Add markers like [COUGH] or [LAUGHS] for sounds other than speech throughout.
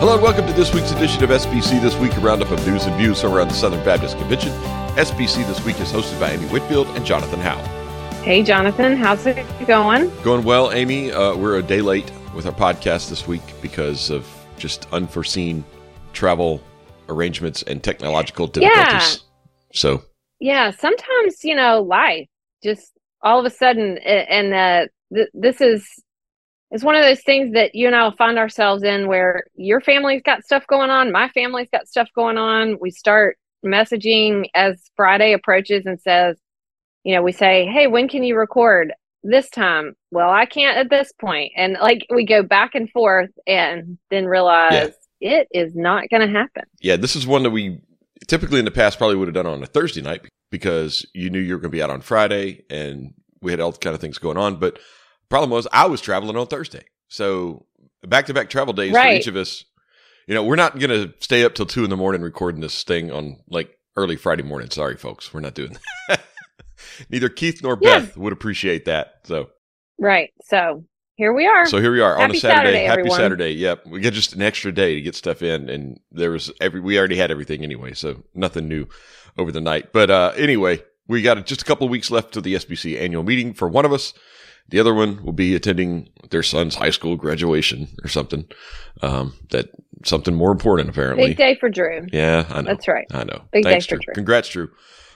Hello and welcome to this week's edition of SBC This Week, a roundup of news and views from around the Southern Baptist Convention. SBC This Week is hosted by Amy Whitfield and Jonathan Howe. Hey, Jonathan, how's it going? Going well, Amy. Uh, we're a day late with our podcast this week because of just unforeseen travel arrangements and technological difficulties. Yeah. So, Yeah, sometimes, you know, life just all of a sudden, and uh, th- this is it's one of those things that you and I will find ourselves in where your family's got stuff going on, my family's got stuff going on. We start messaging as Friday approaches and says, you know, we say, hey, when can you record this time? Well, I can't at this point. And like we go back and forth and then realize it is not going to happen. yeah, this is one that we typically in the past probably would have done on a Thursday night because you knew you were going to be out on Friday and we had all kind of things going on. But problem was I was traveling on Thursday. So back to back travel days for each of us. You know, we're not going to stay up till two in the morning recording this thing on like early Friday morning. Sorry, folks. We're not doing that. [LAUGHS] Neither Keith nor Yeah. Beth would appreciate that. So, Right. So here we are. so here we are on a Saturday. Saturday, Happy everyone. Saturday. Yep. We get just an extra day to get stuff in. And there was every, we already had everything anyway. So nothing new over the night. But, uh, anyway, we got just a couple of weeks left to the SBC annual meeting for one of us. The other one will be attending their son's high school graduation or something. Um, that something more important apparently. Big day for Drew. Yeah, I know. That's right. I know. Big Thanks, day for Drew. Drew. Congrats, Drew.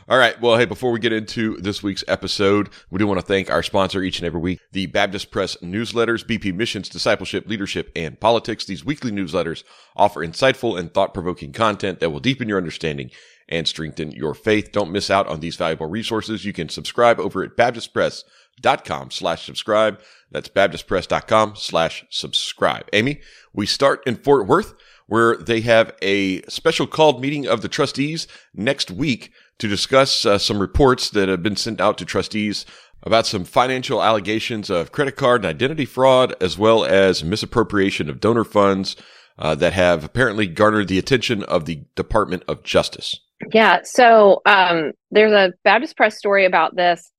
All right. Well, hey, before we get into this week's episode, we do want to thank our sponsor each and every week, the Baptist Press newsletters, BP Missions, Discipleship, Leadership, and Politics. These weekly newsletters offer insightful and thought provoking content that will deepen your understanding and strengthen your faith. Don't miss out on these valuable resources. You can subscribe over at baptistpress.com slash subscribe. That's baptistpress.com slash subscribe. Amy, we start in Fort Worth where they have a special called meeting of the trustees next week to discuss uh, some reports that have been sent out to trustees about some financial allegations of credit card and identity fraud, as well as misappropriation of donor funds uh, that have apparently garnered the attention of the Department of Justice. Yeah. So um, there's a Baptist Press story about this.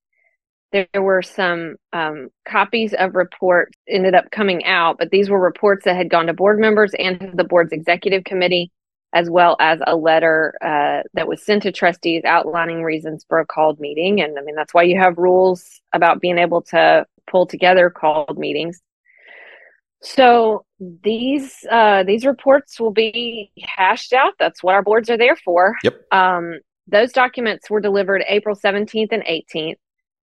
There were some um, copies of reports ended up coming out, but these were reports that had gone to board members and to the board's executive committee, as well as a letter uh, that was sent to trustees outlining reasons for a called meeting. And I mean, that's why you have rules about being able to pull together called meetings. So these uh, these reports will be hashed out. That's what our boards are there for. Yep. Um, those documents were delivered April 17th and 18th.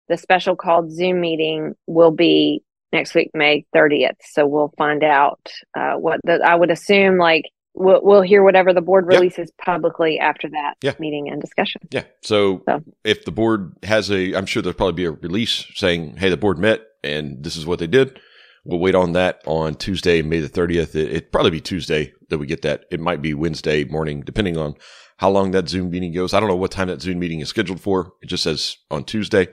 The special called Zoom meeting will be next week, May 30th. So we'll find out uh, what the, I would assume like we'll, we'll hear whatever the board releases publicly after that Yeah. meeting and discussion. Yeah. So, So. if the board has a, I'm sure there'll probably be a release saying, hey, the board met and this is what they did. We'll wait on that on Tuesday, May the 30th. It, it'd probably be Tuesday that we get that. It might be Wednesday morning, depending on how long that Zoom meeting goes. I don't know what time that Zoom meeting is scheduled for. It just says on Tuesday.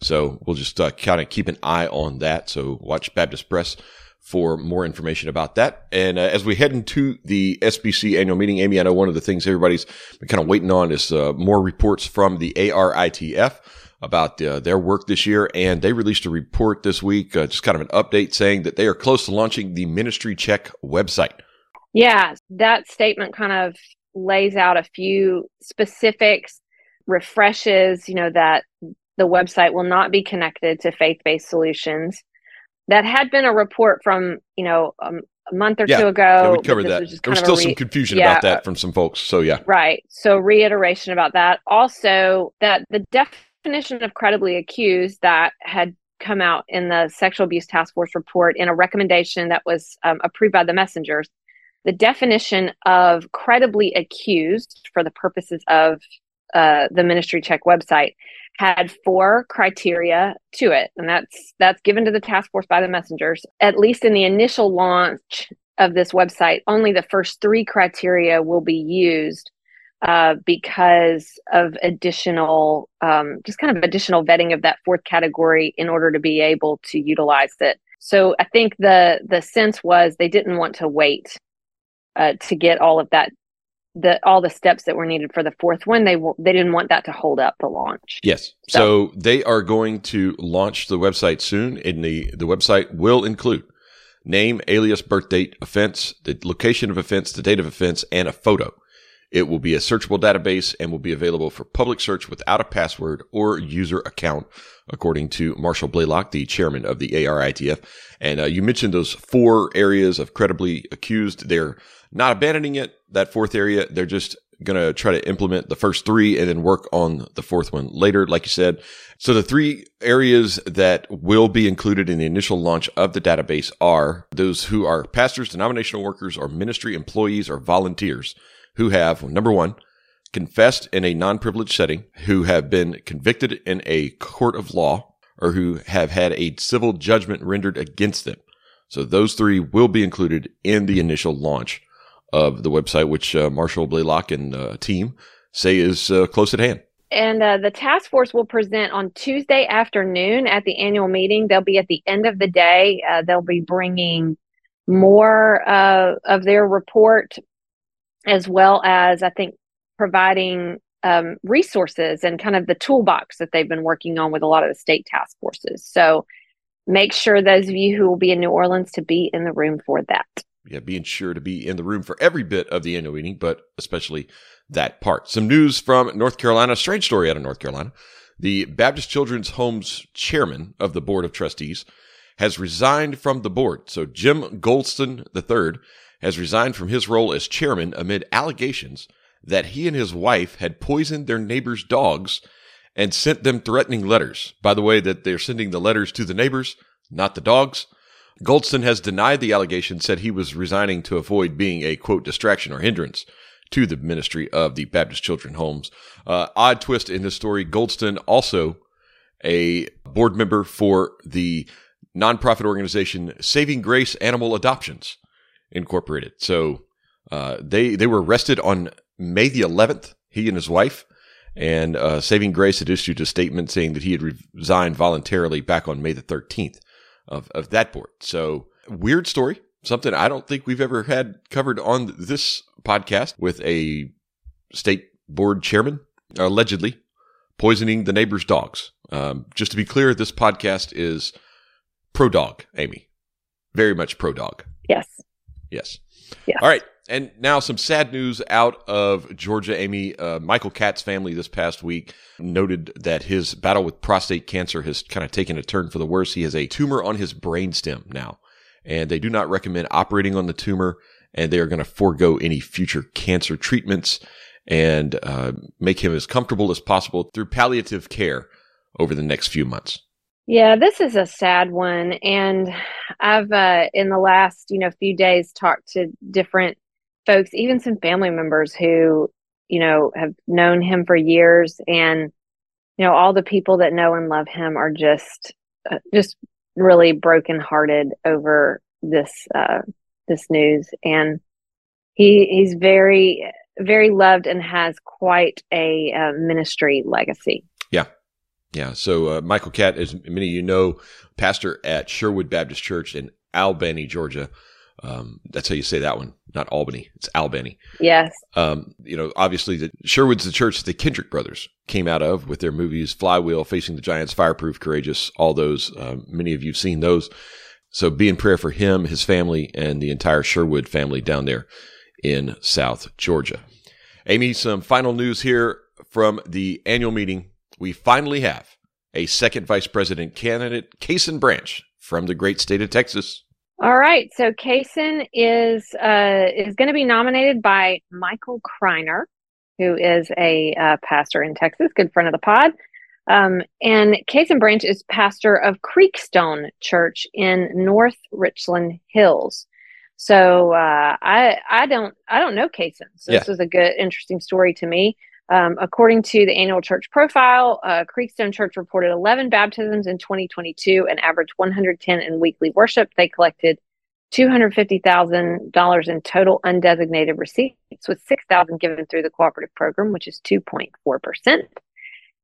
So we'll just uh, kind of keep an eye on that. So watch Baptist Press for more information about that. And uh, as we head into the SBC annual meeting, Amy, I know one of the things everybody's been kind of waiting on is uh, more reports from the ARITF about uh, their work this year. And they released a report this week, uh, just kind of an update saying that they are close to launching the Ministry Check website. Yeah, that statement kind of lays out a few specifics, refreshes, you know, that the website will not be connected to faith-based solutions. That had been a report from, you know, um, a month or Yeah, two ago. Yeah, we covered that. was There was still a some confusion yeah, about that from some folks. So yeah. Right. So reiteration about that. Also, that the definition of credibly accused that had come out in the sexual abuse task force report in a recommendation that was um, approved by the messengers. The definition of credibly accused for the purposes of uh, the ministry check website had four criteria to it and that's that's given to the task force by the messengers at least in the initial launch of this website only the first three criteria will be used uh, because of additional um, just kind of additional vetting of that fourth category in order to be able to utilize it so i think the the sense was they didn't want to wait uh, to get all of that the all the steps that were needed for the fourth one they w- they didn't want that to hold up the launch Yes. So, they are going to launch the website soon, and the the website will include name, alias, birth date, offense, the location of offense, the date of offense, and a photo. It will be a searchable database and will be available for public search without a password or user account, according to Marshall Blalock, the chairman of the ARITF. And uh, you mentioned those four areas of credibly accused. They're not abandoning it, that fourth area. They're just going to try to implement the first three and then work on the fourth one later, like you said. So the three areas that will be included in the initial launch of the database are those who are pastors, denominational workers, or ministry employees or volunteers who have, number one, confessed in a non-privileged setting, who have been convicted in a court of law, or who have had a civil judgment rendered against them. So those three will be included in the initial launch of the website, which uh, Marshall Blalock and uh, team say is uh, close at hand. And uh, the task force will present on Tuesday afternoon at the annual meeting. They'll be at the end of the day. Uh, they'll be bringing more uh, of their report, as well as I think providing um, resources and kind of the toolbox that they've been working on with a lot of the state task forces. So make sure those of you who will be in New Orleans to be in the room for that yeah, being sure to be in the room for every bit of the annual meeting, but especially that part. Some news from North Carolina, strange story out of North Carolina. The Baptist Children's Homes chairman of the Board of Trustees has resigned from the board. So Jim Goldston III has resigned from his role as chairman amid allegations that he and his wife had poisoned their neighbors' dogs and sent them threatening letters. By the way, that they're sending the letters to the neighbors, not the dogs. Goldston has denied the allegation, said he was resigning to avoid being a quote distraction or hindrance to the ministry of the Baptist Children Homes. Uh, odd twist in this story: Goldston also a board member for the nonprofit organization Saving Grace Animal Adoptions Incorporated. So uh, they they were arrested on May the 11th. He and his wife. And uh, Saving Grace had issued a statement saying that he had resigned voluntarily back on May the 13th of, of that board. So weird story, something I don't think we've ever had covered on this podcast with a state board chairman allegedly poisoning the neighbor's dogs. Um, just to be clear, this podcast is pro dog, Amy. Very much pro dog. Yes. Yes. Yes. All right. And now some sad news out of Georgia, Amy. Uh, Michael Catt's family this past week noted that his battle with prostate cancer has kind of taken a turn for the worse. He has a tumor on his brainstem now, and they do not recommend operating on the tumor, and they are going to forego any future cancer treatments and uh, make him as comfortable as possible through palliative care over the next few months. Yeah, this is a sad one, and I've uh, in the last you know few days talked to different folks, even some family members who, you know, have known him for years and, you know, all the people that know and love him are just, uh, just really brokenhearted over this, uh, this news. And he, he's very, very loved and has quite a uh, ministry legacy. Yeah. Yeah. So, uh, Michael Catt, as many of you know, pastor at Sherwood Baptist Church in Albany, Georgia. Um, that's how you say that one, not Albany. It's Albany. Yes. Um, you know, obviously, the, Sherwood's the church that the Kendrick brothers came out of with their movies Flywheel, Facing the Giants, Fireproof, Courageous, all those. Um, many of you have seen those. So be in prayer for him, his family, and the entire Sherwood family down there in South Georgia. Amy, some final news here from the annual meeting. We finally have a second vice president candidate, Kason Branch, from the great state of Texas. All right. So Kason is uh, is going to be nominated by Michael Kreiner, who is a uh, pastor in Texas, good friend of the pod. Um, and Kason Branch is pastor of Creekstone Church in North Richland Hills. So uh, I I don't I don't know Kason. So yeah. this is a good interesting story to me. Um, according to the annual church profile, uh, Creekstone Church reported 11 baptisms in 2022 and averaged 110 in weekly worship. They collected $250,000 in total undesignated receipts, with 6,000 given through the cooperative program, which is 2.4%.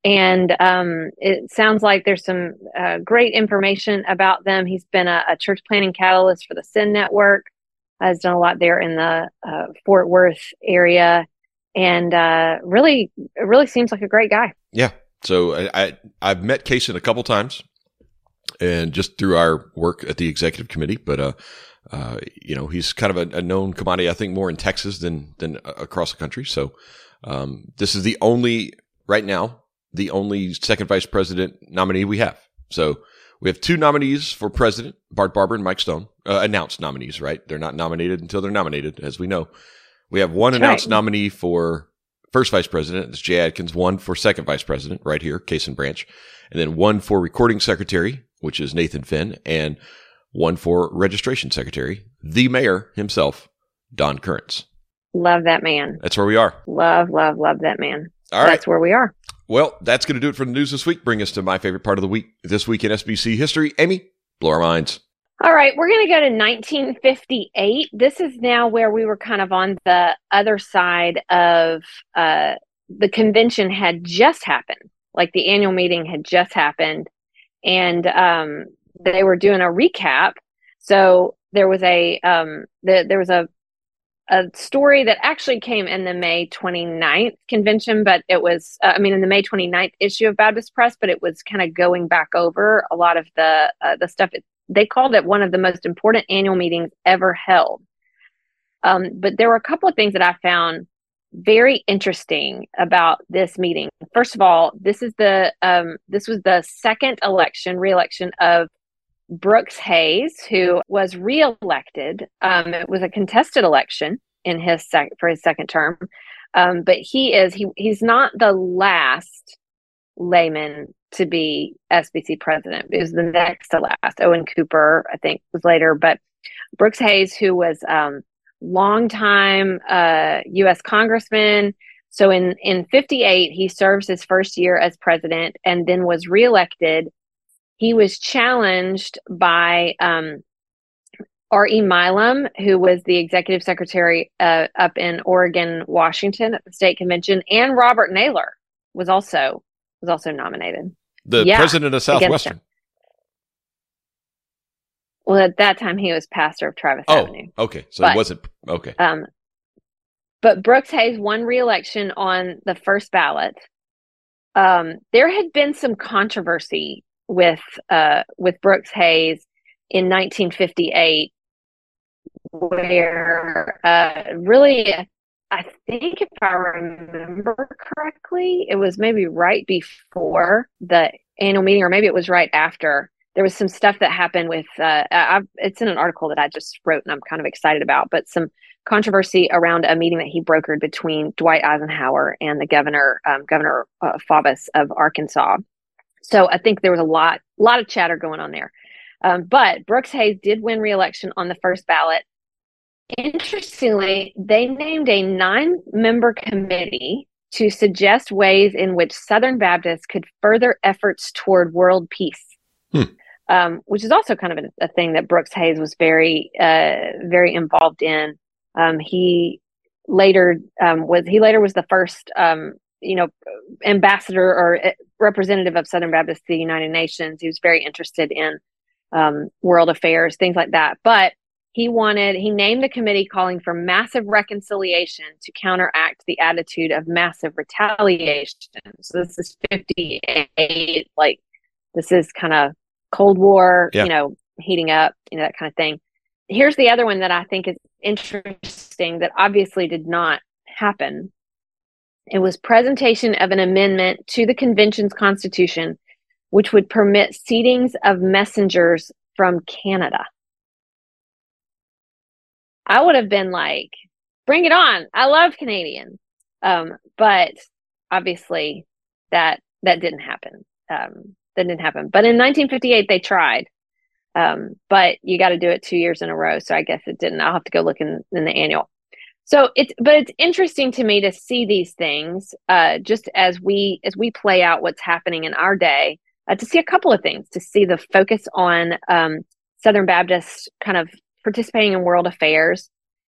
And um, it sounds like there's some uh, great information about them. He's been a, a, church planting catalyst for the Send Network, has done a lot there in the uh, Fort Worth area and uh, really, really seems like a great guy. Yeah. So I, I have met Kason a couple times, and just through our work at the executive committee. But uh, uh, you know, he's kind of a, a, known commodity. I think more in Texas than than across the country. So um, this is the only right now the only second vice president nominee we have. So we have two nominees for president, Bart Barber and Mike Stone, uh, announced nominees. Right? They're not nominated until they're nominated, as we know. We have one That's announced right. nominee for first vice president. It's Jay Adkins. One for second vice president, right here, Kason Branch, and then one for recording secretary, which is Nathan Finn, and one for registration secretary, the mayor himself, Don Currence. Love that man. That's where we are. Love, love, love that man. All right. That's where we are. Well, that's going to do it for the news this week. Bring us to my favorite part of the week. This week in SBC history. Amy, blow our minds. All right, we're going to go to 1958. This is now where we were kind of on the other side of uh, the convention had just happened, like the annual meeting had just happened, and um, they were doing a recap. So there was a um, the, there was a a story that actually came in the May 29th convention, but it was, uh, I mean, in the May 29th issue of Baptist Press, but it was kind of going back over a lot of the uh, the stuff. It, they called it one of the most important annual meetings ever held. Um, but there were a couple of things that I found very interesting about this meeting. First of all, this is the um, this was the second election, reelection of Brooks Hayes, who was reelected. Um, it was a contested election in his sec- for his second term, um, but he is he he's not the last layman to be SBC president. It was the next to last. Owen Cooper, I think, was later, but Brooks Hayes, who was um, longtime uh, U.S. congressman. So in in '58, he serves his first year as president, and then was reelected he was challenged by um, R.E. Milam, who was the executive secretary uh, up in Oregon, Washington at the state convention, and Robert Naylor was also was also nominated. The yeah, president of Southwestern. Well, at that time he was pastor of Travis oh, Avenue. Okay, so but, it wasn't okay. Um, but Brooks Hayes won re-election on the first ballot. Um, there had been some controversy with uh, with Brooks Hayes in 1958, where uh, really, I think if I remember correctly, it was maybe right before the annual meeting, or maybe it was right after. There was some stuff that happened with. Uh, I, it's in an article that I just wrote, and I'm kind of excited about. But some controversy around a meeting that he brokered between Dwight Eisenhower and the governor, um, Governor uh, of Arkansas so I think there was a lot, lot of chatter going on there. Um, but Brooks Hayes did win re-election on the first ballot. Interestingly, they named a nine-member committee to suggest ways in which Southern Baptists could further efforts toward world peace, hmm. um, which is also kind of a, a, thing that Brooks Hayes was very, uh, very involved in. Um, he later um, was he later was the first um, you know ambassador or uh, representative of Southern Baptists to the United Nations. He was very interested in um, world affairs, things like that. But he wanted, he named the committee calling for massive reconciliation to counteract the attitude of massive retaliation. So this is 58, like this is kind of Cold War, yeah. you know, heating up, you know, that kind of thing. Here's the other one that I think is interesting that obviously did not happen it was presentation of an amendment to the convention's constitution, which would permit seatings of messengers from Canada. I would have been like, bring it on. I love Canadians. Um, but obviously that that didn't happen. Um, that didn't happen. But in 1958, they tried. Um, but you got to do it two years in a row. So I guess it didn't. I'll have to go look in, in the annual. So it's but it's interesting to me to see these things uh, just as we as we play out what's happening in our day. Uh, to see a couple of things, to see the focus on um, Southern Baptists kind of participating in world affairs,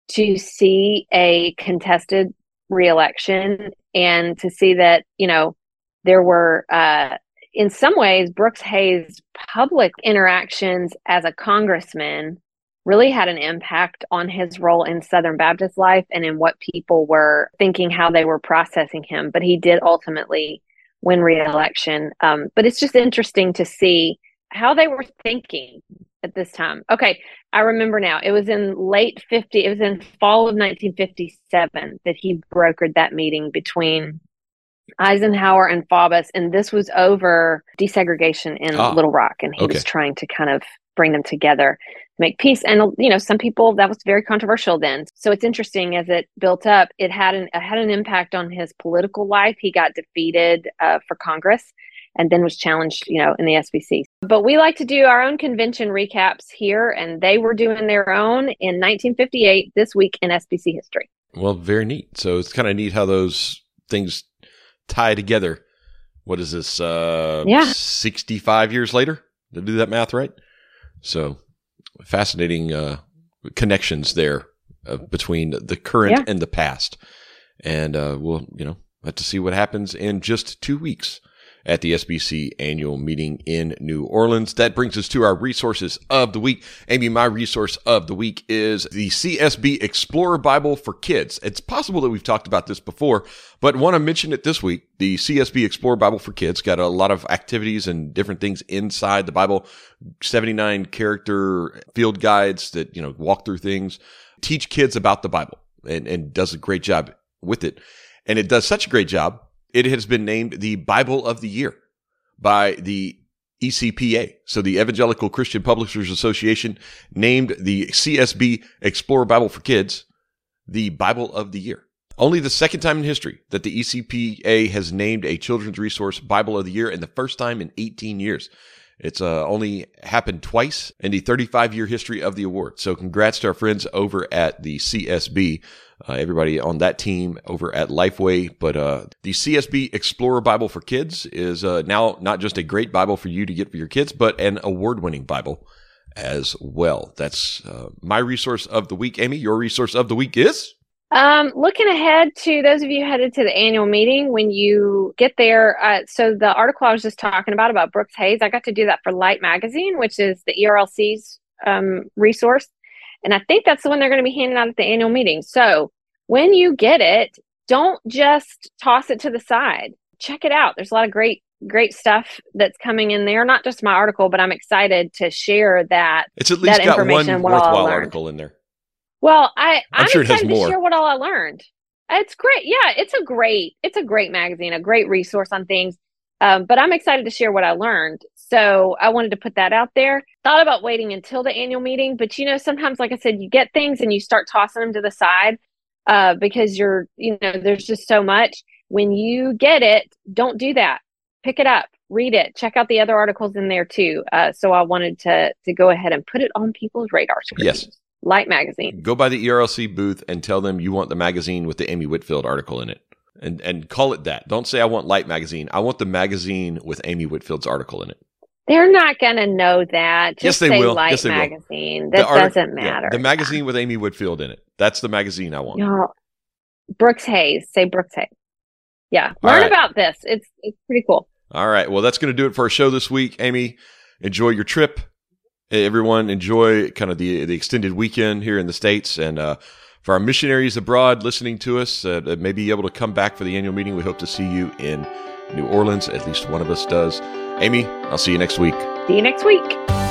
to see a contested reelection, and to see that you know there were uh, in some ways Brooks Hayes' public interactions as a congressman really had an impact on his role in Southern Baptist life and in what people were thinking, how they were processing him. But he did ultimately win re-election. Um, but it's just interesting to see how they were thinking at this time. Okay, I remember now. It was in late 50, it was in fall of 1957 that he brokered that meeting between Eisenhower and Faubus, and this was over desegregation in ah, Little Rock, and he okay. was trying to kind of bring them together, make peace. And you know, some people that was very controversial then. So it's interesting as it built up, it had an it had an impact on his political life. He got defeated uh, for Congress, and then was challenged, you know, in the SBC. But we like to do our own convention recaps here, and they were doing their own in 1958 this week in SBC history. Well, very neat. So it's kind of neat how those things tie together. What is this? Uh, yeah, sixty-five years later. Did I do that math right? So fascinating uh, connections there uh, between the current yeah. and the past, and uh, we'll you know have to see what happens in just two weeks at the SBC annual meeting in New Orleans. That brings us to our resources of the week. Amy, my resource of the week is the CSB Explorer Bible for Kids. It's possible that we've talked about this before, but want to mention it this week. The CSB Explorer Bible for Kids got a lot of activities and different things inside the Bible, 79 character field guides that, you know, walk through things, teach kids about the Bible and, and does a great job with it. And it does such a great job it has been named the Bible of the Year by the ECPA. So the Evangelical Christian Publishers Association named the CSB Explorer Bible for Kids the Bible of the Year. Only the second time in history that the ECPA has named a children's resource Bible of the Year and the first time in 18 years. It's uh, only happened twice in the 35 year history of the award. So congrats to our friends over at the CSB uh, everybody on that team over at Lifeway. But uh, the CSB Explorer Bible for Kids is uh, now not just a great Bible for you to get for your kids, but an award winning Bible as well. That's uh, my resource of the week. Amy, your resource of the week is? Um, looking ahead to those of you headed to the annual meeting, when you get there, uh, so the article I was just talking about about Brooks Hayes, I got to do that for Light Magazine, which is the ERLC's um, resource. And I think that's the one they're going to be handing out at the annual meeting. So when you get it, don't just toss it to the side. Check it out. There's a lot of great great stuff that's coming in there. Not just my article, but I'm excited to share that. It's at least got one worthwhile article in there. Well, I I'm, I'm sure excited to share what all I learned. It's great. Yeah, it's a great it's a great magazine, a great resource on things. Um, but I'm excited to share what I learned. So I wanted to put that out there. Thought about waiting until the annual meeting, but you know, sometimes, like I said, you get things and you start tossing them to the side uh, because you're, you know, there's just so much. When you get it, don't do that. Pick it up, read it, check out the other articles in there too. Uh, so I wanted to to go ahead and put it on people's radar screens. Yes. Light magazine. Go by the ERLC booth and tell them you want the magazine with the Amy Whitfield article in it. And and call it that. Don't say I want Light magazine. I want the magazine with Amy Whitfield's article in it. They're not going to know that. Just yes, they will. Light yes, they magazine. Will. That doesn't matter. Yeah, the magazine with Amy Whitfield in it. That's the magazine I want. You Brooks Hayes. Say Brooks Hayes. Yeah. Learn right. about this. It's it's pretty cool. All right. Well, that's going to do it for our show this week. Amy, enjoy your trip. Everyone, enjoy kind of the the extended weekend here in the states, and uh, for our missionaries abroad listening to us, uh, may be able to come back for the annual meeting. We hope to see you in New Orleans. At least one of us does. Amy, I'll see you next week. See you next week.